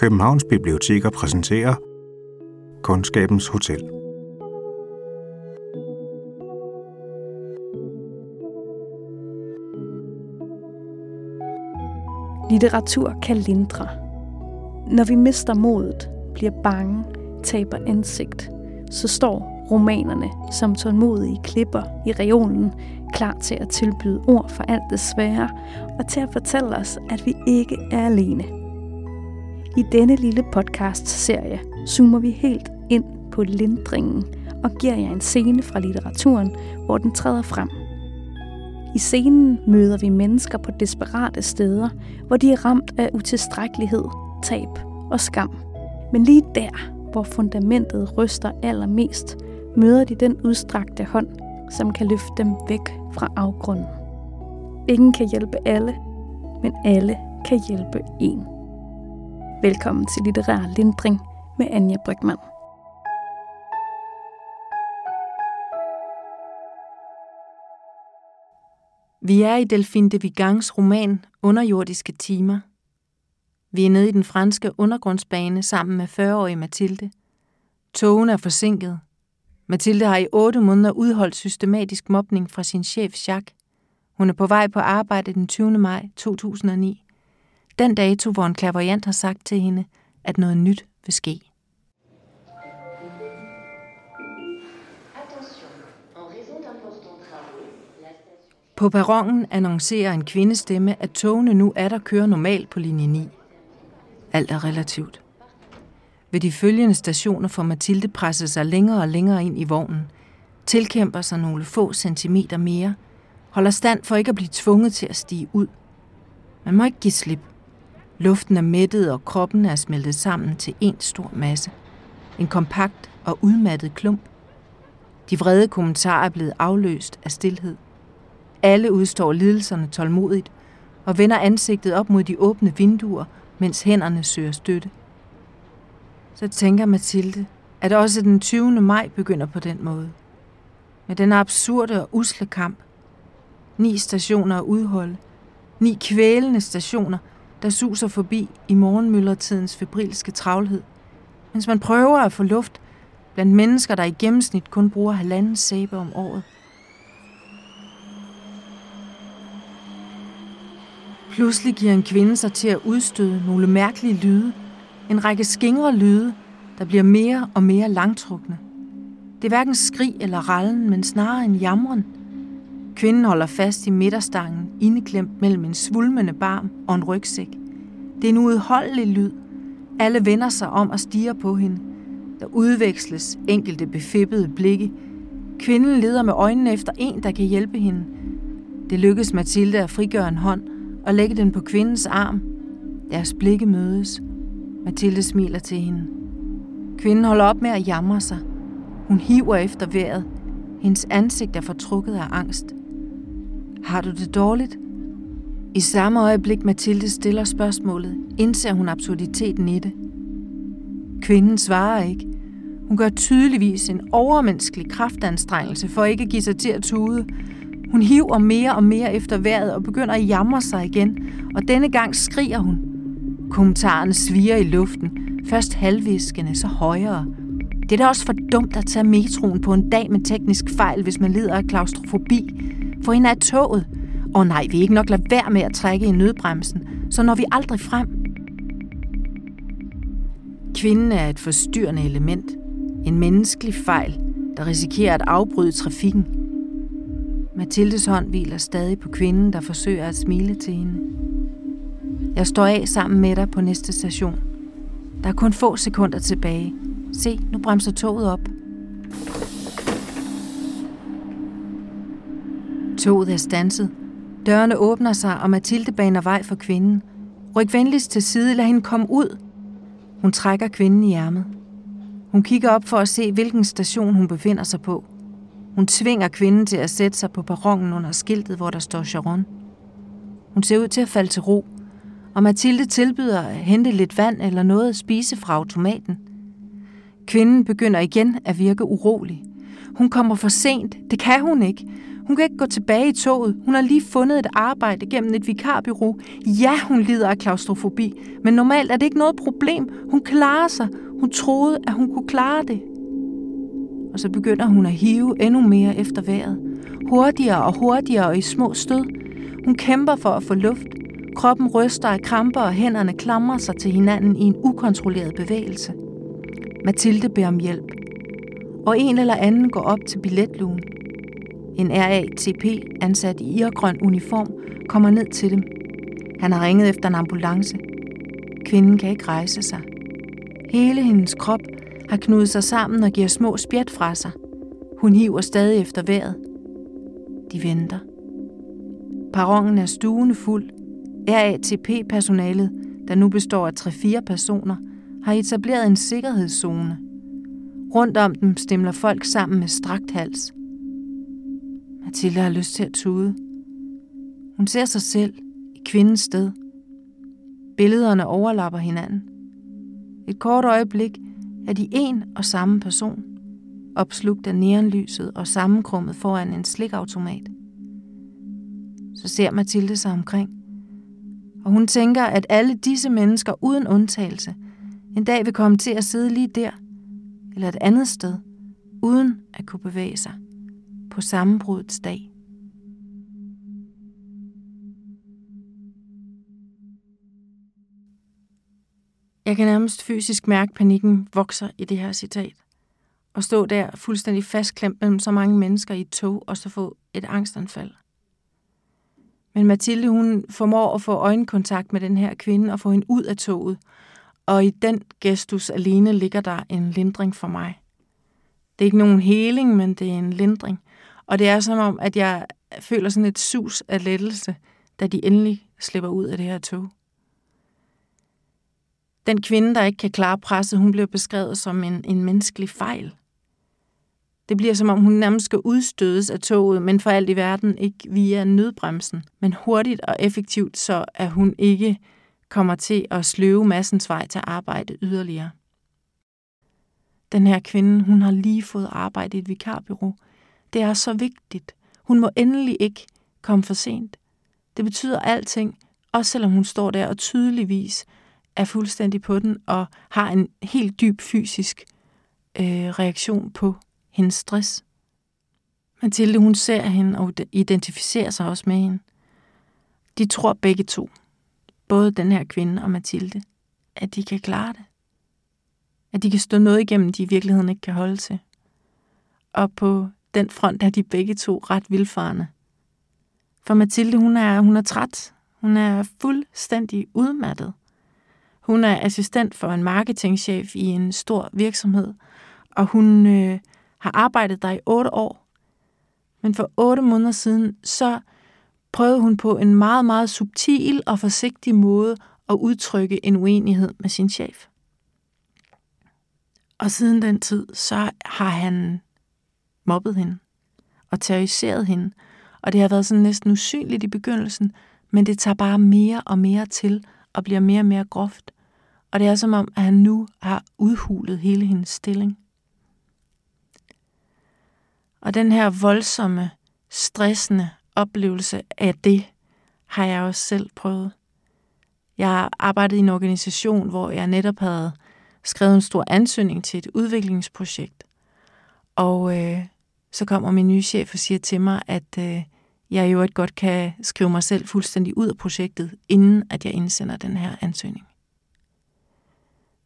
Københavns Biblioteker præsenterer Kundskabens Hotel. Litteratur kan lindre. Når vi mister modet, bliver bange, taber ansigt, så står romanerne som tålmodige klipper i reolen, klar til at tilbyde ord for alt det svære, og til at fortælle os, at vi ikke er alene. I denne lille podcast-serie zoomer vi helt ind på lindringen og giver jer en scene fra litteraturen, hvor den træder frem. I scenen møder vi mennesker på desperate steder, hvor de er ramt af utilstrækkelighed, tab og skam. Men lige der, hvor fundamentet ryster allermest, møder de den udstrakte hånd, som kan løfte dem væk fra afgrunden. Ingen kan hjælpe alle, men alle kan hjælpe en. Velkommen til Litterær Lindring med Anja Brygman. Vi er i Delphine de Vigans roman Underjordiske timer. Vi er nede i den franske undergrundsbane sammen med 40-årige Mathilde. Togen er forsinket. Mathilde har i otte måneder udholdt systematisk mobning fra sin chef Jacques. Hun er på vej på arbejde den 20. maj 2009. Den dato, hvor en klaverjant har sagt til hende, at noget nyt vil ske. På perronen annoncerer en kvindestemme, at togene nu er der kører normalt på linje 9. Alt er relativt. Ved de følgende stationer får Mathilde presset sig længere og længere ind i vognen, tilkæmper sig nogle få centimeter mere, holder stand for ikke at blive tvunget til at stige ud. Man må ikke give slip. Luften er mættet, og kroppen er smeltet sammen til en stor masse. En kompakt og udmattet klump. De vrede kommentarer er blevet afløst af stillhed. Alle udstår lidelserne tålmodigt og vender ansigtet op mod de åbne vinduer, mens hænderne søger støtte. Så tænker Mathilde, at også den 20. maj begynder på den måde. Med den absurde og usle kamp. Ni stationer at udholde. Ni kvælende stationer, der suser forbi i morgenmyldretidens febrilske travlhed. Mens man prøver at få luft blandt mennesker, der i gennemsnit kun bruger halvanden sæbe om året. Pludselig giver en kvinde sig til at udstøde nogle mærkelige lyde. En række skingre lyde, der bliver mere og mere langtrukne. Det er hverken skrig eller rallen, men snarere en jamren. Kvinden holder fast i midterstangen, indeklemt mellem en svulmende barm og en rygsæk. Det er en uudholdelig lyd. Alle vender sig om og stiger på hende. Der udveksles enkelte befippede blikke. Kvinden leder med øjnene efter en, der kan hjælpe hende. Det lykkes Mathilde at frigøre en hånd og lægge den på kvindens arm. Deres blikke mødes. Mathilde smiler til hende. Kvinden holder op med at jamre sig. Hun hiver efter vejret. Hendes ansigt er fortrukket af angst. Har du det dårligt? I samme øjeblik Mathilde stiller spørgsmålet, indser hun absurditeten i det. Kvinden svarer ikke. Hun gør tydeligvis en overmenneskelig kraftanstrengelse for ikke at give sig til at tude. Hun hiver mere og mere efter vejret og begynder at jamre sig igen, og denne gang skriger hun. Kommentarerne sviger i luften, først halvviskende, så højere. Det er da også for dumt at tage metroen på en dag med teknisk fejl, hvis man lider af klaustrofobi. Få hende af toget. Og nej, vi er ikke nok lade være med at trække i nødbremsen, så når vi aldrig frem. Kvinden er et forstyrrende element. En menneskelig fejl, der risikerer at afbryde trafikken. Mathildes hånd hviler stadig på kvinden, der forsøger at smile til hende. Jeg står af sammen med dig på næste station. Der er kun få sekunder tilbage. Se, nu bremser toget op. Toget er stanset. Dørene åbner sig, og Mathilde baner vej for kvinden. Ryk venligst til side, lad hende komme ud. Hun trækker kvinden i ærmet. Hun kigger op for at se, hvilken station hun befinder sig på. Hun tvinger kvinden til at sætte sig på perronen under skiltet, hvor der står Sharon. Hun ser ud til at falde til ro, og Mathilde tilbyder at hente lidt vand eller noget at spise fra automaten. Kvinden begynder igen at virke urolig. Hun kommer for sent. Det kan hun ikke. Hun kan ikke gå tilbage i toget. Hun har lige fundet et arbejde gennem et vikarbyrå. Ja, hun lider af klaustrofobi, men normalt er det ikke noget problem. Hun klarer sig. Hun troede, at hun kunne klare det. Og så begynder hun at hive endnu mere efter vejret. Hurtigere og hurtigere og i små stød. Hun kæmper for at få luft. Kroppen ryster af kramper, og hænderne klamrer sig til hinanden i en ukontrolleret bevægelse. Mathilde beder om hjælp. Og en eller anden går op til billetlugen. En RATP ansat i irgrøn uniform kommer ned til dem. Han har ringet efter en ambulance. Kvinden kan ikke rejse sig. Hele hendes krop har knudet sig sammen og giver små spjæt fra sig. Hun hiver stadig efter vejret. De venter. Perronen er stuende fuld. RATP-personalet, der nu består af 3-4 personer, har etableret en sikkerhedszone. Rundt om dem stemler folk sammen med strakt hals. Mathilde har lyst til at tude. Hun ser sig selv i kvindens sted. Billederne overlapper hinanden. Et kort øjeblik er de en og samme person, opslugt af neonlyset og sammenkrummet foran en slikautomat. Så ser Mathilde sig omkring, og hun tænker, at alle disse mennesker uden undtagelse en dag vil komme til at sidde lige der, eller et andet sted, uden at kunne bevæge sig, på sammenbrudets dag. Jeg kan nærmest fysisk mærke, at panikken vokser i det her citat. Og stå der fuldstændig fastklemt mellem så mange mennesker i et tog, og så få et angstanfald. Men Mathilde, hun formår at få øjenkontakt med den her kvinde og få hende ud af toget. Og i den gestus alene ligger der en lindring for mig. Det er ikke nogen heling, men det er en lindring. Og det er som om, at jeg føler sådan et sus af lettelse, da de endelig slipper ud af det her tog. Den kvinde, der ikke kan klare presset, hun bliver beskrevet som en, en menneskelig fejl. Det bliver som om hun nærmest skal udstødes af toget, men for alt i verden ikke via nødbremsen, men hurtigt og effektivt, så at hun ikke kommer til at sløve massens vej til arbejde yderligere. Den her kvinde, hun har lige fået arbejde i et vikarbyrå. Det er så vigtigt. Hun må endelig ikke komme for sent. Det betyder alting, også selvom hun står der og tydeligvis er fuldstændig på den og har en helt dyb fysisk øh, reaktion på hendes stress. Mathilde, hun ser hende og identificerer sig også med hende. De tror begge to, både den her kvinde og Mathilde, at de kan klare det. At de kan stå noget igennem, de i virkeligheden ikke kan holde til. Og på den front er de begge to ret vilfarne. For Mathilde, hun er, hun er træt. Hun er fuldstændig udmattet. Hun er assistent for en marketingchef i en stor virksomhed, og hun øh, har arbejdet der i otte år. Men for otte måneder siden, så prøvede hun på en meget, meget subtil og forsigtig måde at udtrykke en uenighed med sin chef. Og siden den tid, så har han mobbet hende og terroriseret hende. Og det har været sådan næsten usynligt i begyndelsen, men det tager bare mere og mere til og bliver mere og mere groft. Og det er som om, at han nu har udhulet hele hendes stilling. Og den her voldsomme, stressende oplevelse af det, har jeg også selv prøvet. Jeg arbejdede i en organisation, hvor jeg netop havde skrevet en stor ansøgning til et udviklingsprojekt. Og øh, så kommer min nye chef og siger til mig, at øh, jeg jo et godt kan skrive mig selv fuldstændig ud af projektet, inden at jeg indsender den her ansøgning.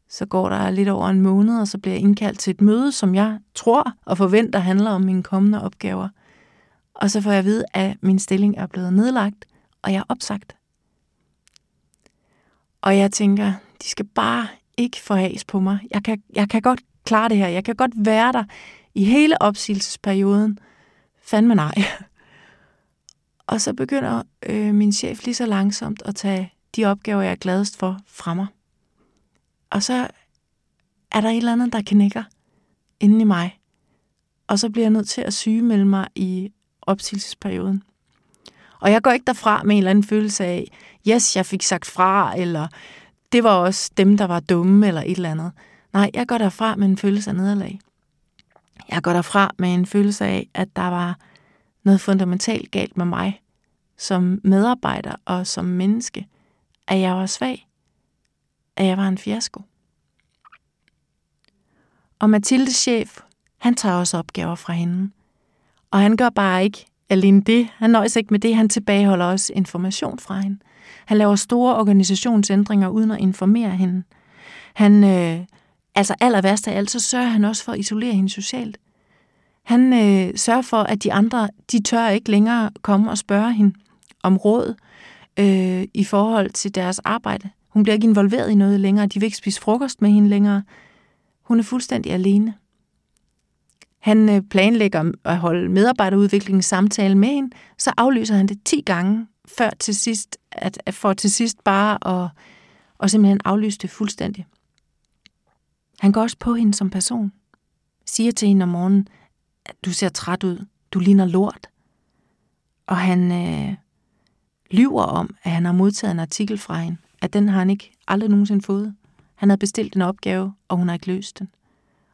Så går der lidt over en måned, og så bliver jeg indkaldt til et møde, som jeg tror og forventer handler om mine kommende opgaver. Og så får jeg at vide, at min stilling er blevet nedlagt, og jeg er opsagt. Og jeg tænker, de skal bare ikke få has på mig. Jeg kan, jeg kan godt klare det her. Jeg kan godt være der i hele opsigelsesperioden. Fandme nej. Og så begynder øh, min chef lige så langsomt at tage de opgaver, jeg er gladest for, fra mig. Og så er der et eller andet, der knækker inden i mig. Og så bliver jeg nødt til at sygemelde mig i opsigelsesperioden. Og jeg går ikke derfra med en eller anden følelse af, yes, jeg fik sagt fra, eller det var også dem, der var dumme, eller et eller andet. Nej, jeg går derfra med en følelse af nederlag. Jeg går derfra med en følelse af, at der var noget fundamentalt galt med mig som medarbejder og som menneske, at jeg var svag, at jeg var en fiasko. Og Mathildes chef, han tager også opgaver fra hende. Og han gør bare ikke alene det. Han nøjes ikke med det, han tilbageholder også information fra hende. Han laver store organisationsændringer uden at informere hende. Han, øh, altså aller værst af alt, så sørger han også for at isolere hende socialt. Han øh, sørger for, at de andre, de tør ikke længere komme og spørge hende om råd øh, i forhold til deres arbejde. Hun bliver ikke involveret i noget længere. De vil ikke spise frokost med hende længere. Hun er fuldstændig alene. Han øh, planlægger at holde medarbejderudviklingens samtale med hende, så aflyser han det 10 gange, før til sidst, at, at for til sidst bare at, og simpelthen aflyse det fuldstændig. Han går også på hende som person. Siger til hende om morgenen, at du ser træt ud, du ligner lort. Og han øh, lyver om, at han har modtaget en artikel fra hende, at den har han ikke aldrig nogensinde fået. Han havde bestilt en opgave, og hun har ikke løst den.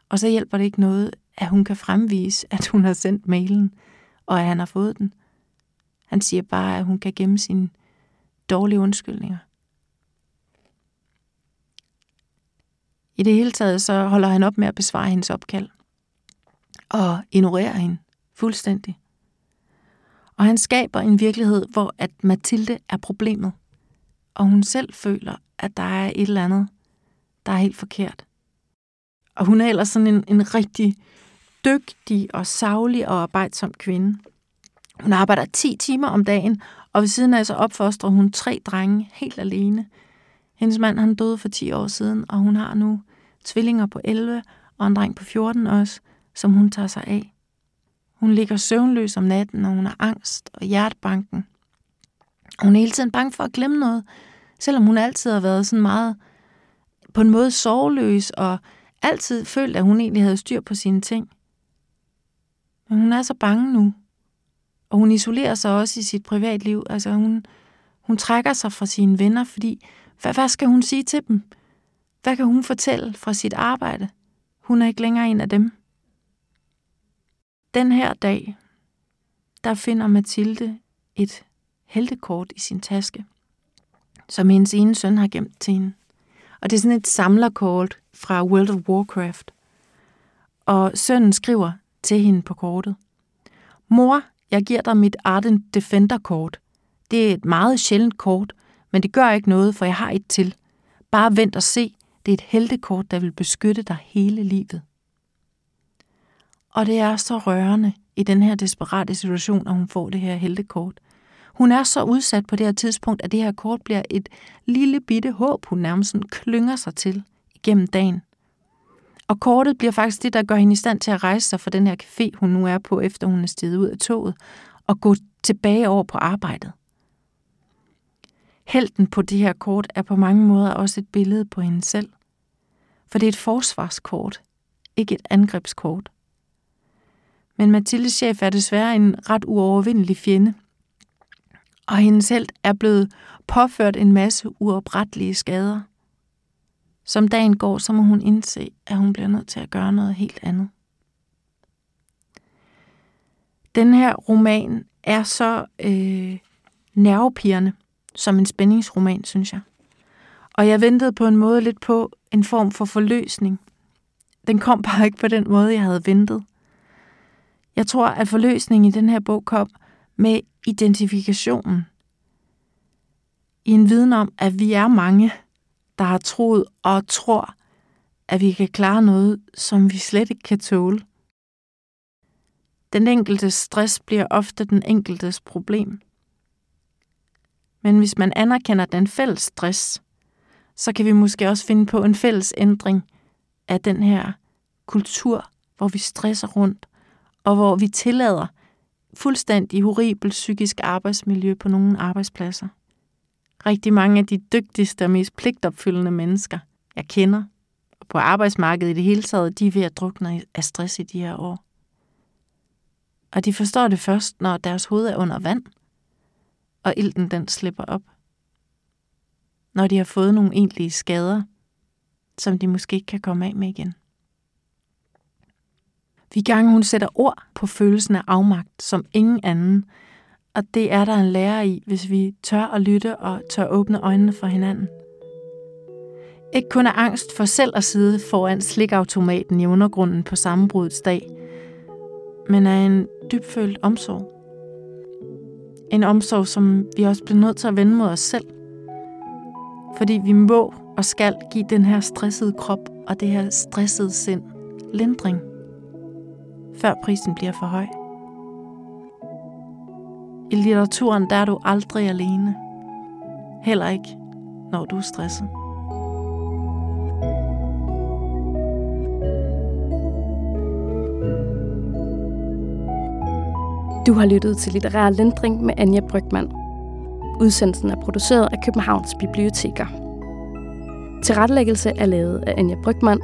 Og så hjælper det ikke noget, at hun kan fremvise, at hun har sendt mailen, og at han har fået den. Han siger bare, at hun kan gemme sine dårlige undskyldninger. I det hele taget så holder han op med at besvare hendes opkald og ignorerer hende fuldstændig. Og han skaber en virkelighed, hvor at Mathilde er problemet, og hun selv føler, at der er et eller andet, der er helt forkert. Og hun er ellers sådan en, en rigtig dygtig og savlig og arbejdsom kvinde. Hun arbejder 10 timer om dagen, og ved siden af så opfostrer hun tre drenge helt alene. Hendes mand han døde for 10 år siden, og hun har nu tvillinger på 11 og en dreng på 14 også, som hun tager sig af. Hun ligger søvnløs om natten, og hun har angst og hjertebanken. Hun er hele tiden bange for at glemme noget, selvom hun altid har været sådan meget på en måde sorgløs og altid følt, at hun egentlig havde styr på sine ting. Men hun er så bange nu. Og hun isolerer sig også i sit privatliv. Altså hun, hun trækker sig fra sine venner, fordi hvad, hvad skal hun sige til dem? Hvad kan hun fortælle fra sit arbejde? Hun er ikke længere en af dem. Den her dag, der finder Mathilde et heltekort i sin taske, som hendes ene søn har gemt til hende. Og det er sådan et samlerkort fra World of Warcraft. Og sønnen skriver til hende på kortet. Mor, jeg giver dig mit Arden Defender-kort. Det er et meget sjældent kort, men det gør ikke noget, for jeg har et til. Bare vent og se. Det er et heltekort, der vil beskytte dig hele livet. Og det er så rørende i den her desperate situation, at hun får det her heltekort. Hun er så udsat på det her tidspunkt, at det her kort bliver et lille bitte håb, hun nærmest klynger sig til igennem dagen. Og kortet bliver faktisk det, der gør hende i stand til at rejse sig fra den her café, hun nu er på, efter hun er steget ud af toget, og gå tilbage over på arbejdet. Helten på det her kort er på mange måder også et billede på hende selv. For det er et forsvarskort, ikke et angrebskort. Men Mathildes chef er desværre en ret uovervindelig fjende. Og hendes held er blevet påført en masse uoprettelige skader. Som dagen går, så må hun indse, at hun bliver nødt til at gøre noget helt andet. Den her roman er så øh, nervepirrende som en spændingsroman, synes jeg. Og jeg ventede på en måde lidt på en form for forløsning. Den kom bare ikke på den måde, jeg havde ventet. Jeg tror, at forløsningen i den her bog kom med identifikationen. I en viden om, at vi er mange, der har troet og tror, at vi kan klare noget, som vi slet ikke kan tåle. Den enkeltes stress bliver ofte den enkeltes problem. Men hvis man anerkender den fælles stress, så kan vi måske også finde på en fælles ændring af den her kultur, hvor vi stresser rundt, og hvor vi tillader fuldstændig horribelt psykisk arbejdsmiljø på nogle arbejdspladser. Rigtig mange af de dygtigste og mest pligtopfyldende mennesker, jeg kender, og på arbejdsmarkedet i det hele taget, de er ved at drukne af stress i de her år. Og de forstår det først, når deres hoved er under vand, og ilten den slipper op. Når de har fået nogle egentlige skader, som de måske ikke kan komme af med igen. Vi gang hun sætter ord på følelsen af afmagt som ingen anden, og det er der en lærer i, hvis vi tør at lytte og tør åbne øjnene for hinanden. Ikke kun af angst for selv at sidde foran slikautomaten i undergrunden på sammenbrudets dag, men af en dybfølt omsorg. En omsorg, som vi også bliver nødt til at vende mod os selv. Fordi vi må og skal give den her stressede krop og det her stressede sind lindring, før prisen bliver for høj. I litteraturen der er du aldrig alene. Heller ikke, når du er stresset. Du har lyttet til Litterær Lindring med Anja Brygman. Udsendelsen er produceret af Københavns Biblioteker. Tilrettelæggelse er lavet af Anja Brygman.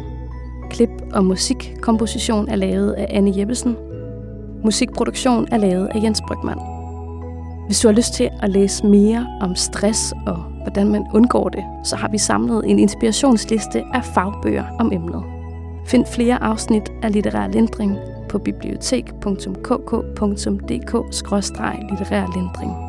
Klip og musikkomposition er lavet af Anne Jeppesen. Musikproduktion er lavet af Jens Brygman. Hvis du har lyst til at læse mere om stress og hvordan man undgår det, så har vi samlet en inspirationsliste af fagbøger om emnet. Find flere afsnit af Litterær Lindring på bibliotek.kk.dk-litterær lindring.